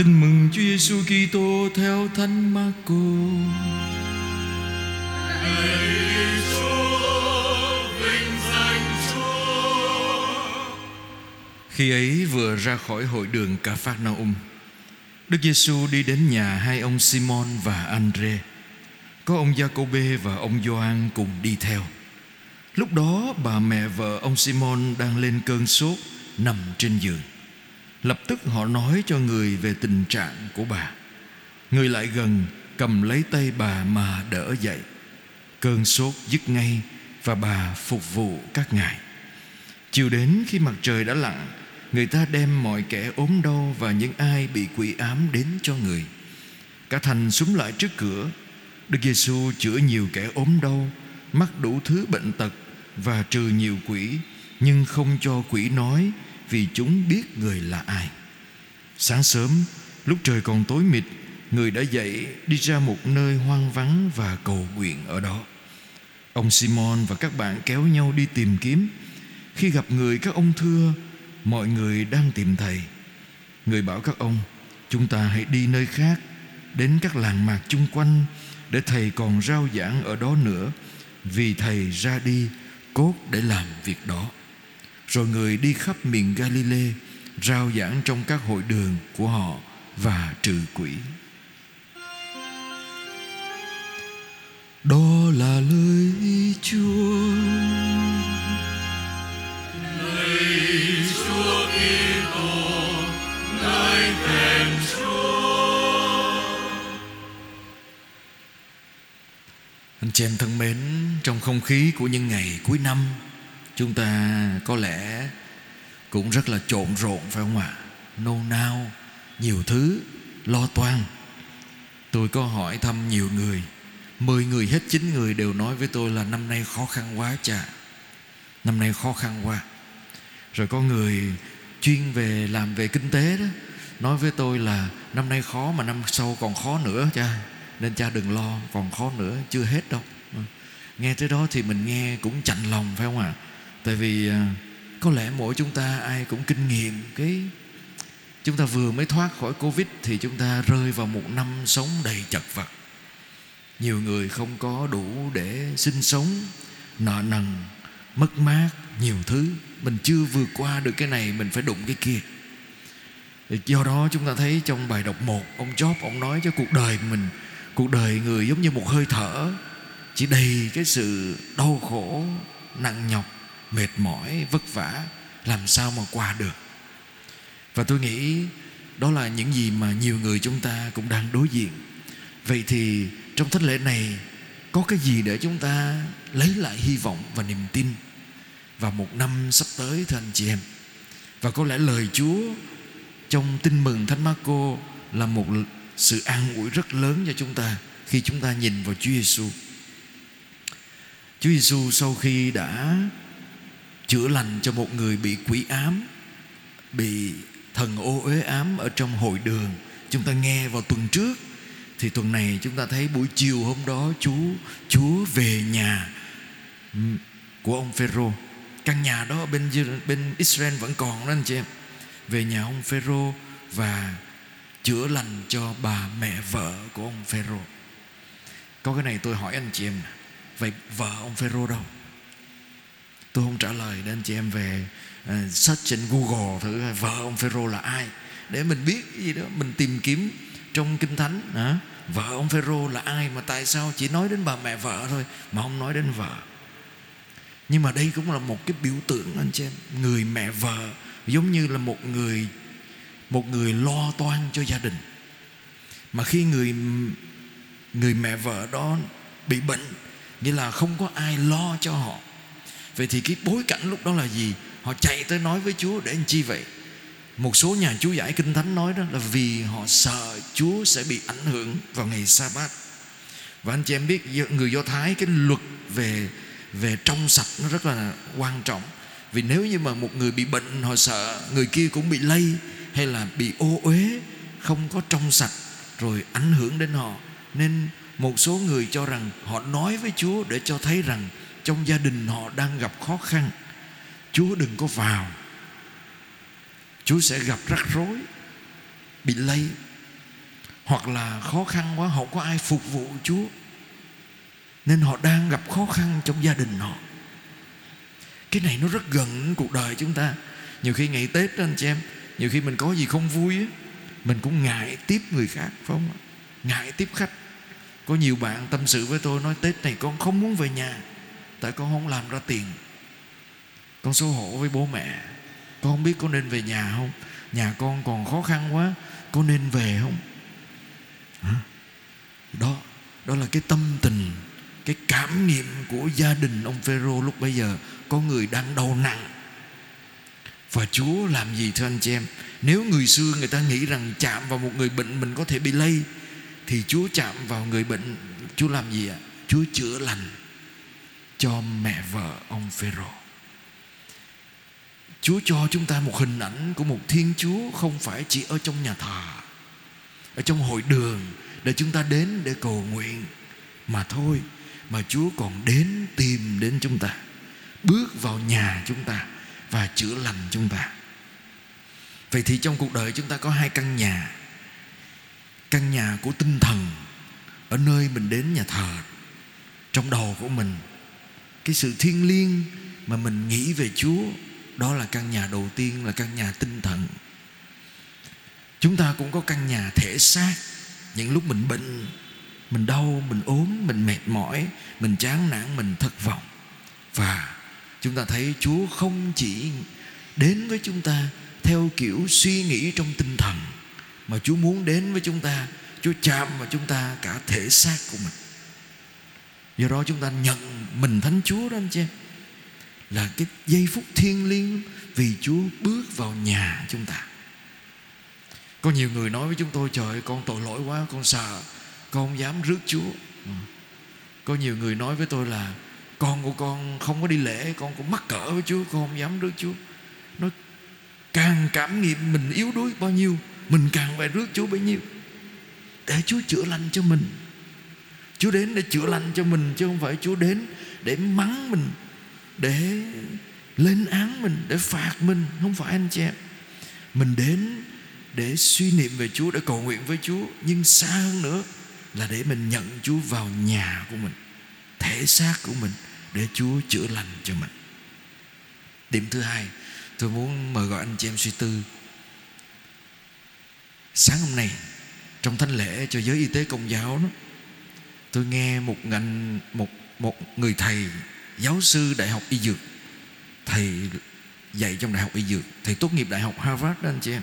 Tin mừng Chúa Giêsu Kitô theo Thánh Marco. Khi ấy vừa ra khỏi hội đường Ca Phác Na Um, Đức Giêsu đi đến nhà hai ông Simon và Andre. Có ông Giacôbê và ông Gioan cùng đi theo. Lúc đó bà mẹ vợ ông Simon đang lên cơn sốt nằm trên giường. Lập tức họ nói cho người về tình trạng của bà. Người lại gần cầm lấy tay bà mà đỡ dậy. Cơn sốt dứt ngay và bà phục vụ các ngài. Chiều đến khi mặt trời đã lặn, người ta đem mọi kẻ ốm đau và những ai bị quỷ ám đến cho người. Cả thành súng lại trước cửa. Đức Giêsu chữa nhiều kẻ ốm đau, mắc đủ thứ bệnh tật và trừ nhiều quỷ, nhưng không cho quỷ nói vì chúng biết người là ai. Sáng sớm, lúc trời còn tối mịt, người đã dậy đi ra một nơi hoang vắng và cầu nguyện ở đó. Ông Simon và các bạn kéo nhau đi tìm kiếm. Khi gặp người các ông thưa, mọi người đang tìm thầy. Người bảo các ông, chúng ta hãy đi nơi khác, đến các làng mạc chung quanh để thầy còn rao giảng ở đó nữa, vì thầy ra đi cốt để làm việc đó. Rồi người đi khắp miền Galilee Rao giảng trong các hội đường của họ Và trừ quỷ Đó là lời Chúa Lời Chúa Kitô, ngài thèm Chúa. Anh chị em thân mến Trong không khí của những ngày cuối năm Chúng ta có lẽ cũng rất là trộn rộn phải không ạ? nôn nao, nhiều thứ, lo toan. Tôi có hỏi thăm nhiều người, mười người hết chín người đều nói với tôi là năm nay khó khăn quá cha. Năm nay khó khăn quá. Rồi có người chuyên về làm về kinh tế đó nói với tôi là năm nay khó mà năm sau còn khó nữa cha nên cha đừng lo còn khó nữa chưa hết đâu nghe tới đó thì mình nghe cũng chạnh lòng phải không ạ tại vì à, có lẽ mỗi chúng ta ai cũng kinh nghiệm cái chúng ta vừa mới thoát khỏi covid thì chúng ta rơi vào một năm sống đầy chật vật. Nhiều người không có đủ để sinh sống, nợ nần, mất mát, nhiều thứ. Mình chưa vượt qua được cái này, mình phải đụng cái kia. Do đó chúng ta thấy trong bài đọc một, ông Job, ông nói cho cuộc đời mình, cuộc đời người giống như một hơi thở, chỉ đầy cái sự đau khổ, nặng nhọc mệt mỏi, vất vả, làm sao mà qua được? Và tôi nghĩ đó là những gì mà nhiều người chúng ta cũng đang đối diện. Vậy thì trong thánh lễ này, có cái gì để chúng ta lấy lại hy vọng và niềm tin vào một năm sắp tới, thưa anh chị em? Và có lẽ lời Chúa trong tin mừng Thánh Marco là một sự an ủi rất lớn cho chúng ta khi chúng ta nhìn vào Chúa Giêsu. Chúa Giêsu sau khi đã chữa lành cho một người bị quỷ ám, bị thần ô uế ám ở trong hội đường. Chúng ta nghe vào tuần trước, thì tuần này chúng ta thấy buổi chiều hôm đó chú Chúa về nhà ừ, của ông Phêrô. Căn nhà đó bên bên Israel vẫn còn đó anh chị em. Về nhà ông Phêrô và chữa lành cho bà mẹ vợ của ông Phêrô. Có cái này tôi hỏi anh chị em vậy vợ ông Phêrô đâu? Tôi không trả lời nên anh chị em về uh, search trên Google thử vợ ông Phêrô là ai để mình biết cái gì đó mình tìm kiếm trong kinh thánh hả? vợ ông Phêrô là ai mà tại sao chỉ nói đến bà mẹ vợ thôi mà không nói đến vợ? Nhưng mà đây cũng là một cái biểu tượng anh chị em người mẹ vợ giống như là một người một người lo toan cho gia đình. Mà khi người người mẹ vợ đó bị bệnh nghĩa là không có ai lo cho họ. Vậy thì cái bối cảnh lúc đó là gì? Họ chạy tới nói với Chúa để làm chi vậy? Một số nhà chú giải kinh thánh nói đó là vì họ sợ Chúa sẽ bị ảnh hưởng vào ngày sa bát Và anh chị em biết người Do Thái, cái luật về về trong sạch nó rất là quan trọng. Vì nếu như mà một người bị bệnh, họ sợ người kia cũng bị lây Hay là bị ô uế, không có trong sạch rồi ảnh hưởng đến họ, Nên một số người cho rằng họ nói với Chúa để cho thấy rằng trong gia đình họ đang gặp khó khăn, chúa đừng có vào. Chúa sẽ gặp rắc rối, bị lây, hoặc là khó khăn quá, họ có ai phục vụ chúa. Nên họ đang gặp khó khăn trong gia đình họ. Cái này nó rất gần cuộc đời chúng ta. Nhiều khi ngày tết đó, anh chị em, nhiều khi mình có gì không vui á, mình cũng ngại tiếp người khác, phải không ngại tiếp khách. Có nhiều bạn tâm sự với tôi, nói tết này con không muốn về nhà tại con không làm ra tiền. Con xấu hổ với bố mẹ. Con không biết có nên về nhà không? Nhà con còn khó khăn quá. Có nên về không? Hả? đó đó là cái tâm tình, cái cảm nghiệm của gia đình ông Phêrô lúc bây giờ. Có người đang đau nặng. Và Chúa làm gì thưa anh chị em? Nếu người xưa người ta nghĩ rằng chạm vào một người bệnh mình có thể bị lây, Thì Chúa chạm vào người bệnh. Chúa làm gì ạ? Chúa chữa lành cho mẹ vợ ông Phêrô. Chúa cho chúng ta một hình ảnh của một Thiên Chúa không phải chỉ ở trong nhà thờ, ở trong hội đường để chúng ta đến để cầu nguyện mà thôi, mà Chúa còn đến tìm đến chúng ta, bước vào nhà chúng ta và chữa lành chúng ta. Vậy thì trong cuộc đời chúng ta có hai căn nhà. Căn nhà của tinh thần ở nơi mình đến nhà thờ trong đầu của mình cái sự thiêng liêng mà mình nghĩ về Chúa, đó là căn nhà đầu tiên, là căn nhà tinh thần. Chúng ta cũng có căn nhà thể xác. Những lúc mình bệnh, mình đau, mình ốm, mình mệt mỏi, mình chán nản, mình thất vọng. Và chúng ta thấy Chúa không chỉ đến với chúng ta theo kiểu suy nghĩ trong tinh thần, mà Chúa muốn đến với chúng ta, Chúa chạm vào chúng ta cả thể xác của mình do đó chúng ta nhận mình thánh Chúa đó anh chị là cái giây phút thiêng liêng vì Chúa bước vào nhà chúng ta. Có nhiều người nói với chúng tôi trời ơi, con tội lỗi quá con sợ con không dám rước Chúa. Ừ. Có nhiều người nói với tôi là con của con không có đi lễ con cũng mắc cỡ với Chúa con không dám rước Chúa. Nó càng cảm nghiệm mình yếu đuối bao nhiêu mình càng phải rước Chúa bấy nhiêu. Để Chúa chữa lành cho mình. Chúa đến để chữa lành cho mình chứ không phải Chúa đến để mắng mình, để lên án mình, để phạt mình. Không phải anh chị em. Mình đến để suy niệm về Chúa, để cầu nguyện với Chúa. Nhưng xa hơn nữa là để mình nhận Chúa vào nhà của mình, thể xác của mình, để Chúa chữa lành cho mình. Điểm thứ hai, tôi muốn mời gọi anh chị em suy tư. Sáng hôm nay, trong thánh lễ cho giới y tế công giáo đó tôi nghe một ngành, một một người thầy, giáo sư đại học y dược. Thầy dạy trong đại học y dược. Thầy tốt nghiệp đại học Harvard đó, anh chị em.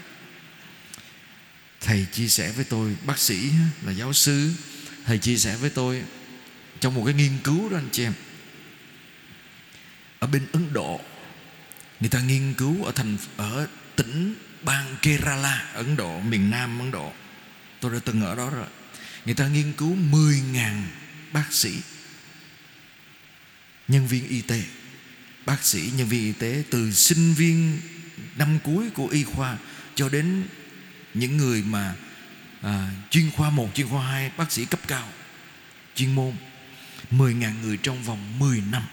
Thầy chia sẻ với tôi, bác sĩ là giáo sư. Thầy chia sẻ với tôi trong một cái nghiên cứu đó, anh chị em. Ở bên Ấn Độ, người ta nghiên cứu ở thành, ở tỉnh bang Kerala Ấn Độ, miền Nam Ấn Độ. Tôi đã từng ở đó rồi người ta nghiên cứu 10.000 bác sĩ nhân viên y tế bác sĩ nhân viên y tế từ sinh viên năm cuối của y khoa cho đến những người mà à, chuyên khoa 1, chuyên khoa 2, bác sĩ cấp cao chuyên môn 10.000 người trong vòng 10 năm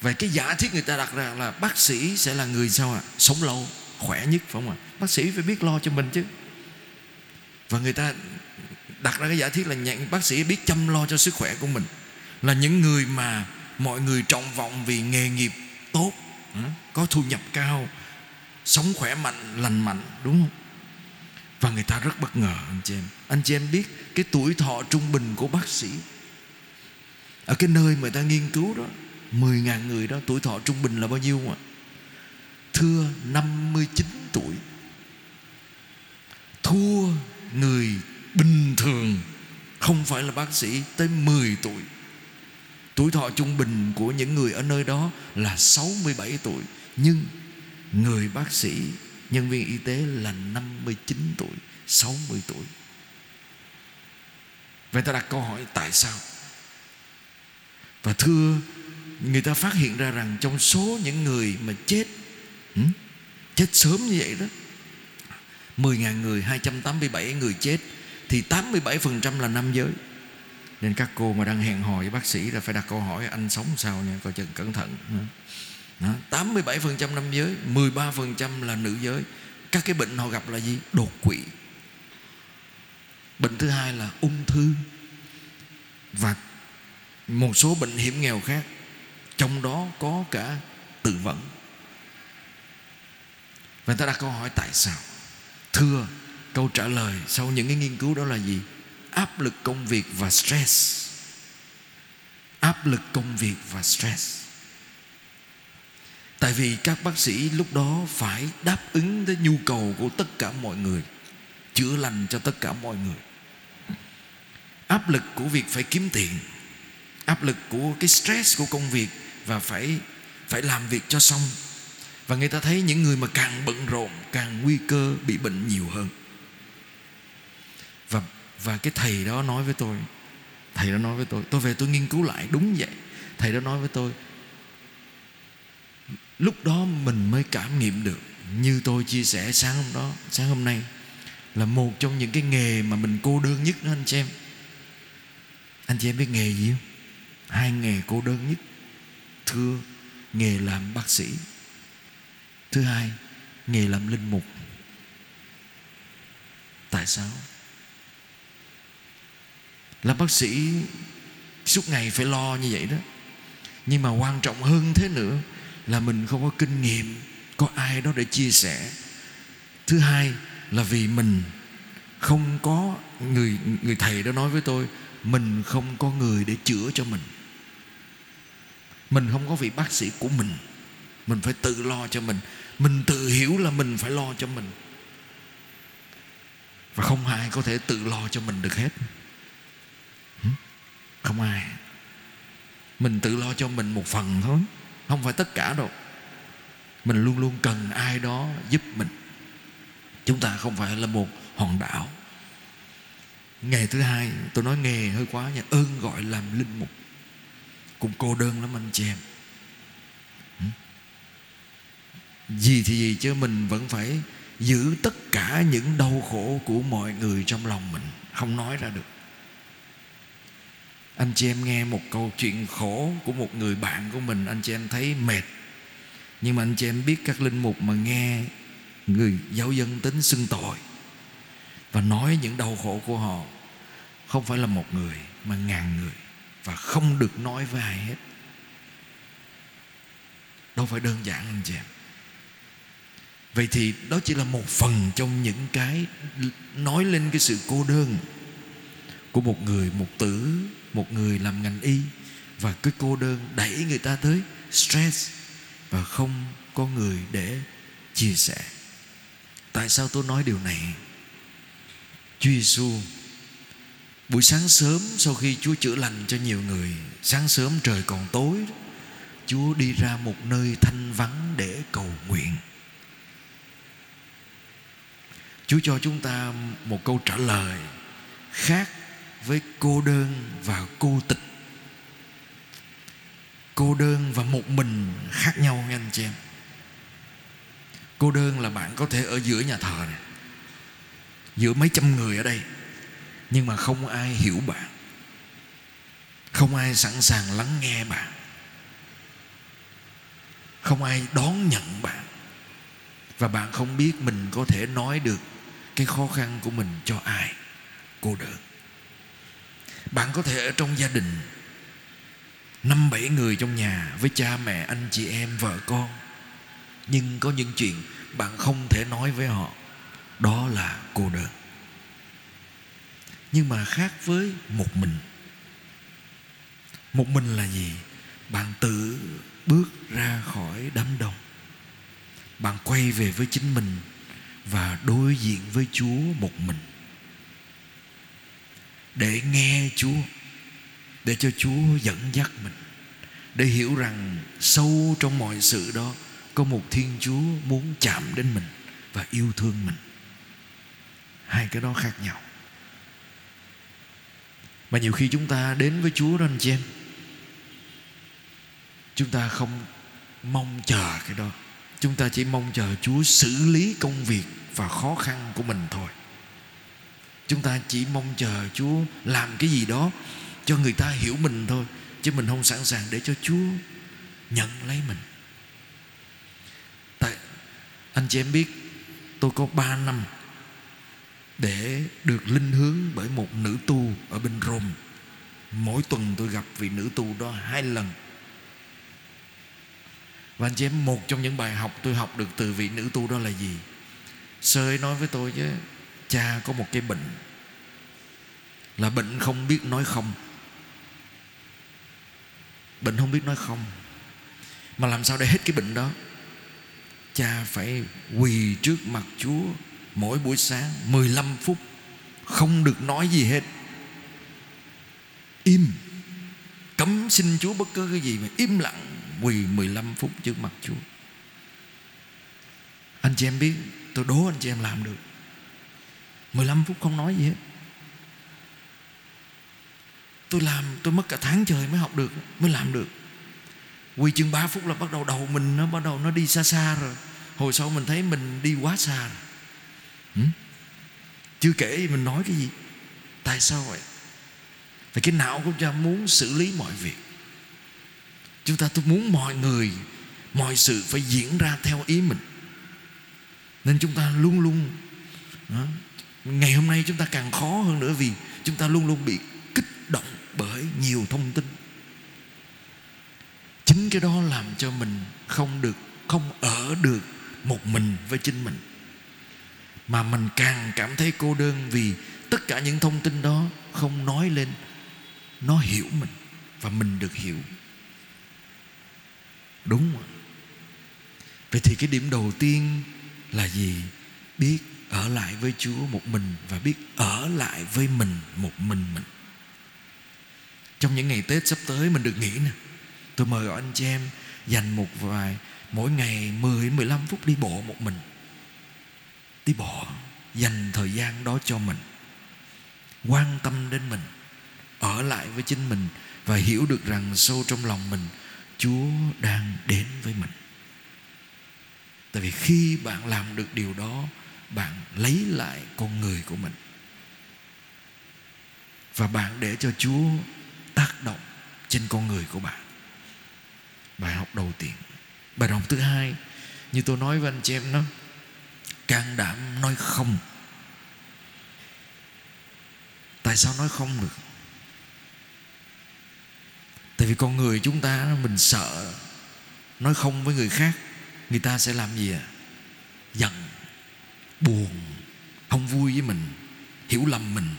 Vậy cái giả thiết người ta đặt ra là bác sĩ sẽ là người sao ạ? À? Sống lâu, khỏe nhất phải không ạ? Bác sĩ phải biết lo cho mình chứ Và người ta đặt ra cái giả thiết là những bác sĩ biết chăm lo cho sức khỏe của mình. Là những người mà mọi người trọng vọng vì nghề nghiệp tốt ừ, có thu nhập cao, sống khỏe mạnh, lành mạnh, đúng không? Và người ta rất bất ngờ, anh chị em. Anh chị em biết cái tuổi thọ trung bình của bác sĩ ở cái nơi mà người ta nghiên cứu đó 10.000 người đó, tuổi thọ trung bình là bao nhiêu ạ? Thưa 59 tuổi. Thua người bình thường không phải là bác sĩ tới 10 tuổi Tuổi thọ trung bình của những người ở nơi đó là 67 tuổi Nhưng người bác sĩ, nhân viên y tế là 59 tuổi, 60 tuổi Vậy ta đặt câu hỏi tại sao? Và thưa người ta phát hiện ra rằng trong số những người mà chết ừ, Chết sớm như vậy đó 10.000 người, 287 người chết thì 87% là nam giới. Nên các cô mà đang hẹn hò với bác sĩ là phải đặt câu hỏi anh sống sao nha? Coi chừng cẩn thận. Đó. 87% nam giới 13% là nữ giới. Các cái bệnh họ gặp là gì? Đột quỵ. Thứ hai là ung thư. Và một số bệnh hiểm nghèo khác trong đó có cả tự vẫn. Và ta đặt câu hỏi tại sao? Thưa câu trả lời sau những cái nghiên cứu đó là gì? Áp lực công việc và stress. Áp lực công việc và stress. Tại vì các bác sĩ lúc đó phải đáp ứng tới nhu cầu của tất cả mọi người, chữa lành cho tất cả mọi người. Áp lực của việc phải kiếm tiền, áp lực của cái stress của công việc và phải phải làm việc cho xong. Và người ta thấy những người mà càng bận rộn, càng nguy cơ bị bệnh nhiều hơn và cái thầy đó nói với tôi, thầy đó nói với tôi tôi về tôi nghiên cứu lại. Đúng vậy. Thầy đó nói với tôi, lúc đó mình mới cảm nghiệm được, như tôi chia sẻ sáng hôm đó, sáng hôm nay, là một trong những cái nghề mà mình cô đơn nhất đó anh chị em. Anh chị em biết nghề gì không? Hai nghề cô đơn nhất. Thưa, nghề làm bác sĩ. Thứ hai, nghề làm linh mục. Tại sao? Là bác sĩ, suốt ngày phải lo như vậy đó. Nhưng mà quan trọng hơn thế nữa là mình không có kinh nghiệm, có ai đó để chia sẻ. Thứ hai là vì mình không có người người thầy đó nói với tôi, mình không có người để chữa cho mình. Mình không có vị bác sĩ của mình. Mình phải tự lo cho mình. Mình tự hiểu là mình phải lo cho mình. Và không ai có thể tự lo cho mình được hết không ai. Mình tự lo cho mình một phần thôi. Không phải tất cả đâu. Mình luôn luôn cần ai đó giúp mình. Chúng ta không phải là một hòn đảo. Nghề thứ hai, tôi nói nghề hơi quá nha. Ơn gọi làm linh mục. Cũng cô đơn lắm anh chị em. Ừ. Gì thì gì chứ mình vẫn phải giữ tất cả những đau khổ của mọi người trong lòng mình. Không nói ra được anh chị em nghe một câu chuyện khổ của một người bạn của mình, anh chị em thấy mệt. Nhưng mà anh chị em biết các linh mục mà nghe người giáo dân tính xưng tội và nói những đau khổ của họ, không phải là một người, mà ngàn người và không được nói với ai hết. Đâu phải đơn giản, anh chị em. Vậy thì đó chỉ là một phần trong những cái nói lên cái sự cô đơn của một người, một tử một người làm ngành y và cái cô đơn đẩy người ta tới stress và không có người để chia sẻ. Tại sao tôi nói điều này? Chúa Giêsu buổi sáng sớm sau khi Chúa chữa lành cho nhiều người, sáng sớm trời còn tối, Chúa đi ra một nơi thanh vắng để cầu nguyện. Chúa cho chúng ta một câu trả lời khác với cô đơn và cô tịch. Cô đơn và một mình khác nhau nha anh chị em. Cô đơn là bạn có thể ở giữa nhà thờ này, giữa mấy trăm người ở đây, nhưng mà không ai hiểu bạn. Không ai sẵn sàng lắng nghe bạn. Không ai đón nhận bạn. Và bạn không biết mình có thể nói được cái khó khăn của mình cho ai. Cô đơn bạn có thể ở trong gia đình. Năm bảy người trong nhà với cha mẹ, anh chị em, vợ con. Nhưng có những chuyện bạn không thể nói với họ. Đó là cô đơn. Nhưng mà khác với một mình. Một mình là gì? Bạn tự bước ra khỏi đám đông. Bạn quay về với chính mình và đối diện với chúa một mình để nghe Chúa, để cho Chúa dẫn dắt mình, để hiểu rằng sâu trong mọi sự đó có một Thiên Chúa muốn chạm đến mình và yêu thương mình. Hai cái đó khác nhau. Mà nhiều khi chúng ta đến với Chúa đó, anh chị em, Chúng ta không mong chờ cái đó Chúng ta chỉ mong chờ Chúa xử lý công việc và khó khăn của mình thôi chúng ta chỉ mong chờ chúa làm cái gì đó cho người ta hiểu mình thôi, chứ mình không sẵn sàng để cho chúa nhận lấy mình. Tại, anh chị em biết, tôi có 3 năm để được linh hướng bởi một nữ tu ở bên Rome. Mỗi tuần tôi gặp vị nữ tu đó hai lần. Và anh chị em, một trong những bài học tôi học được từ vị nữ tu đó là gì? Sơ ấy nói với tôi chứ cha có một cái bệnh là bệnh không biết nói không. Bệnh không biết nói không. Mà làm sao để hết cái bệnh đó? Cha phải quỳ trước mặt Chúa mỗi buổi sáng 15 phút, không được nói gì hết. Im. Cấm xin Chúa bất cứ cái gì mà im lặng, quỳ 15 phút trước mặt Chúa. Anh chị em biết, tôi đố anh chị em làm được. 15 phút không nói gì hết. Tôi làm tôi mất cả tháng trời mới học được mới làm được. Quy chừng 3 phút là bắt đầu đầu mình nó bắt đầu nó đi xa xa rồi. Hồi sau mình thấy mình đi quá xa rồi. Ừ? chưa kể mình nói cái gì. Tại sao vậy? Vì cái não của cha muốn xử lý mọi việc. Chúng ta tôi muốn mọi người mọi sự phải diễn ra theo ý mình. Nên chúng ta luôn luôn đó, ngày hôm nay chúng ta càng khó hơn nữa vì chúng ta luôn luôn bị kích động bởi nhiều thông tin. Chính cái đó làm cho mình không được, không ở được một mình với chính mình. Mà mình càng cảm thấy cô đơn vì tất cả những thông tin đó không nói lên, nó hiểu mình và mình được hiểu. Đúng không? vậy thì cái điểm đầu tiên là gì? Biết ở lại với chúa một mình và biết ở lại với mình một mình mình. Trong những ngày tết sắp tới mình được nghỉ nè. Tôi mời gọi anh chị em dành một vài mỗi ngày 10 15 phút đi bộ một mình. Đi bộ dành thời gian đó cho mình. Quan tâm đến mình ở lại với chính mình và hiểu được rằng sâu trong lòng mình Chúa đang đến với mình. Tại vì khi bạn làm được điều đó, bạn lấy lại con người của mình. Và bạn để cho Chúa tác động trên con người của bạn. Bài học đầu tiên. Bài học thứ hai, như tôi nói với anh chị em nó can đảm nói không. Tại sao nói không được? tại vì con người chúng ta mình sợ nói không với người khác người ta sẽ làm gì à giận buồn, không vui với mình, hiểu lầm mình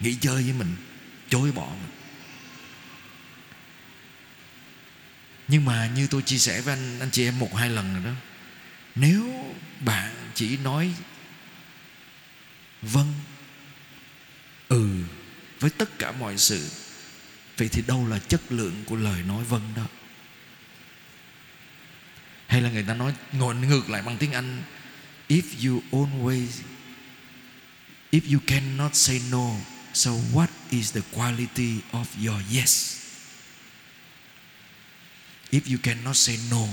nghĩ chơi với mình, chối bỏ mình. Nhưng mà như tôi chia sẻ với anh anh chị em một hai lần rồi đó, nếu bạn chỉ nói vâng ừ với tất cả mọi sự, vậy thì đâu là chất lượng của lời nói vâng đó? Hay là người ta nói ngồi ngược lại bằng tiếng Anh if you always if you cannot say no, so what is the quality of your yes? If you cannot say no,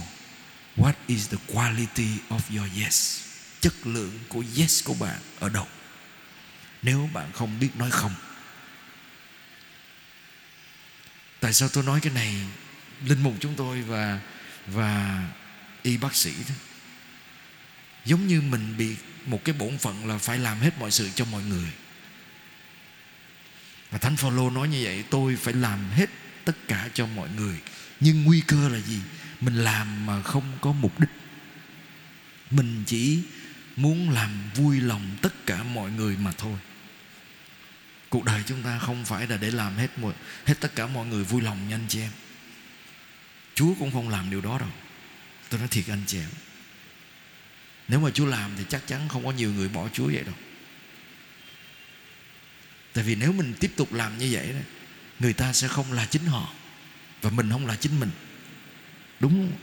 what is the quality of your yes? Chất lượng của yes của bạn ở đâu? Nếu bạn không biết nói không. Tại sao tôi nói cái này? Linh mục chúng tôi và và y bác sĩ đó giống như mình bị một cái bổn phận là phải làm hết mọi sự cho mọi người. Và thánh phaolô nói như vậy tôi phải làm hết tất cả cho mọi người. Nhưng nguy cơ là gì? Mình làm mà không có mục đích. Mình chỉ muốn làm vui lòng tất cả mọi người mà thôi. Cuộc đời chúng ta không phải là để làm hết mọi, hết tất cả mọi người vui lòng nha anh chị em. Chúa cũng không làm điều đó đâu. Tôi nói thiệt anh chị em. Nếu mà Chúa làm thì chắc chắn không có nhiều người bỏ Chúa vậy đâu. Tại vì nếu mình tiếp tục làm như vậy đó, Người ta sẽ không là chính họ Và mình không là chính mình. Đúng không?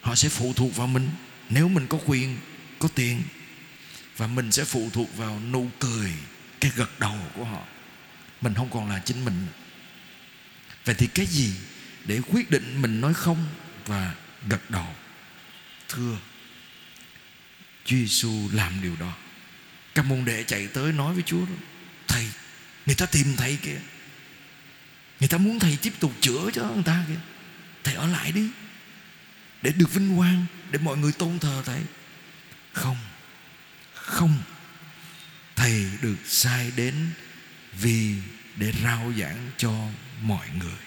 Họ sẽ phụ thuộc vào mình. Nếu mình có quyền, có tiền Và mình sẽ phụ thuộc vào nụ cười cái gật đầu của họ mình không còn là chính mình. Vậy thì cái gì để quyết định mình nói không và gật đầu? Thưa Chúa Giêsu làm điều đó. Các môn đệ chạy tới nói với Chúa đó, thầy người ta tìm thầy kìa. Người ta muốn thầy tiếp tục chữa cho người ta kìa. Thầy ở lại đi để được vinh quang để mọi người tôn thờ thầy. Không không. Thầy được sai đến vì để rao giảng cho mọi người.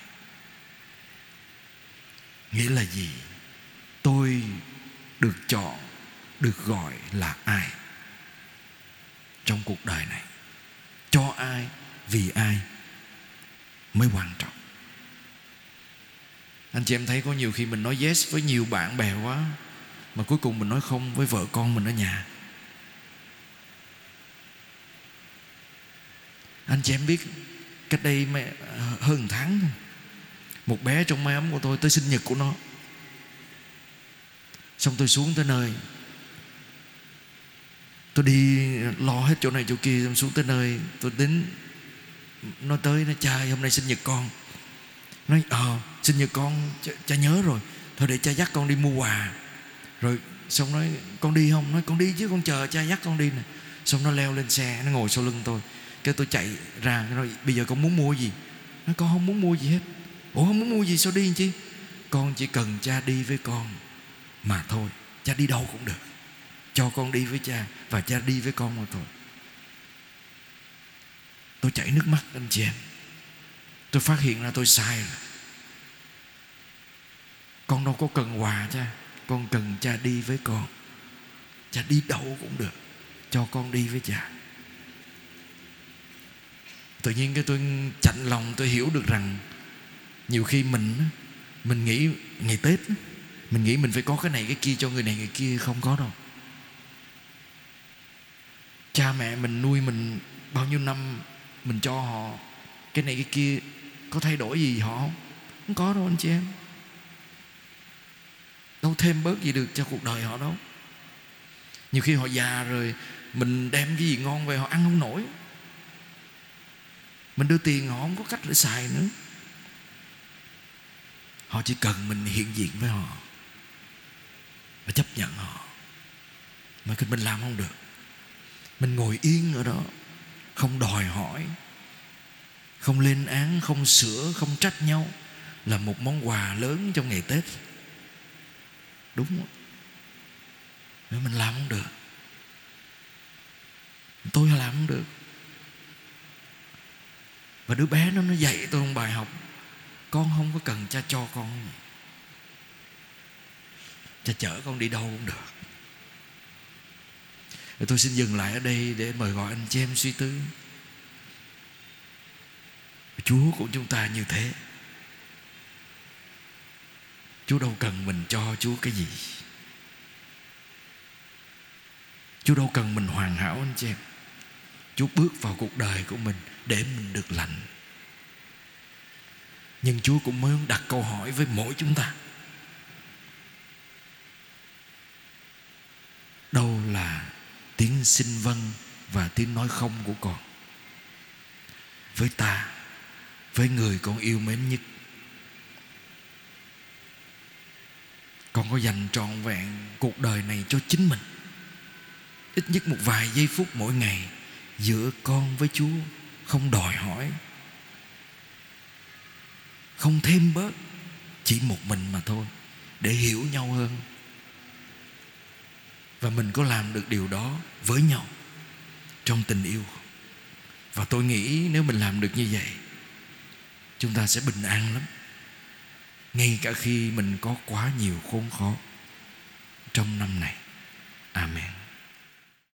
Nghĩa là gì? Tôi được chọn được gọi là ai trong cuộc đời này? Cho ai vì ai mới quan trọng? Anh chị em thấy có nhiều khi mình nói yes với nhiều bạn bè quá mà cuối cùng mình nói không với vợ con mình ở nhà. Anh chị em biết cách đây mẹ, hơn một tháng một bé trong mái ấm của tôi tới sinh nhật của nó. Xong tôi xuống tới nơi tôi đi lo hết chỗ này chỗ kia xong xuống tới nơi. Tôi đến nó tới nó cha hôm nay sinh nhật con. Nói ờ sinh nhật con cha, cha nhớ rồi. Thôi để cha dắt con đi mua quà. Rồi xong nói con đi không? Nói con đi chứ con chờ cha dắt con đi nè. Xong nó leo lên xe nó ngồi sau lưng tôi. Cái tôi chạy ra nói bây giờ con muốn mua gì? Nó con không muốn mua gì hết. Ủa không muốn mua gì sao đi chi? Con chỉ cần cha đi với con mà thôi cha đi đâu cũng được cho con đi với cha và cha đi với con mà thôi tôi chảy nước mắt anh chị em tôi phát hiện ra tôi sai rồi. Con đâu có cần quà cha, con cần cha đi với con. Cha đi đâu cũng được, cho con đi với cha. Tự nhiên cái tôi chạnh lòng, tôi hiểu được rằng nhiều khi mình mình nghĩ ngày tết mình nghĩ mình phải có cái này cái kia cho người này người kia không có đâu cha mẹ mình nuôi mình bao nhiêu năm, mình cho họ cái này cái kia, có thay đổi gì họ không? Không có đâu anh chị em. Đâu thêm bớt gì được cho cuộc đời họ đâu. Nhiều khi họ già rồi, mình đem cái gì ngon về họ ăn không nổi. Mình đưa tiền họ không có cách để xài nữa. Họ chỉ cần mình hiện diện với họ và chấp nhận họ. Mà mình làm không được mình ngồi yên ở đó, không đòi hỏi, không lên án, không sửa, không trách nhau là một món quà lớn trong ngày tết. Đúng không? nếu mình làm không được, tôi làm không được. Và đứa bé nó nó dạy tôi một bài học, con không có cần cha cho con, cha chở con đi đâu cũng được tôi xin dừng lại ở đây để mời gọi anh chị em suy tư. Chúa của chúng ta như thế. Chúa đâu cần mình cho Chúa cái gì? Chúa đâu cần mình hoàn hảo anh chị em Chúa bước vào cuộc đời của mình Để mình được lành. Nhưng Chúa cũng mới đặt câu hỏi với mỗi chúng ta Đâu là tiếng xin vâng Và tiếng nói không của con. Với ta, Với người con yêu mến nhất. Con có dành trọn vẹn cuộc đời này cho chính mình. Ít nhất một vài giây phút mỗi ngày Giữa con với Chúa, Không đòi hỏi. Không thêm bớt, Chỉ một mình mà thôi, Để hiểu nhau hơn. Và mình có làm được điều đó với nhau, Trong tình yêu. Và tôi nghĩ nếu mình làm được như vậy, Chúng ta sẽ bình an lắm. Ngay cả khi mình có quá nhiều khốn khó trong năm này. Amen.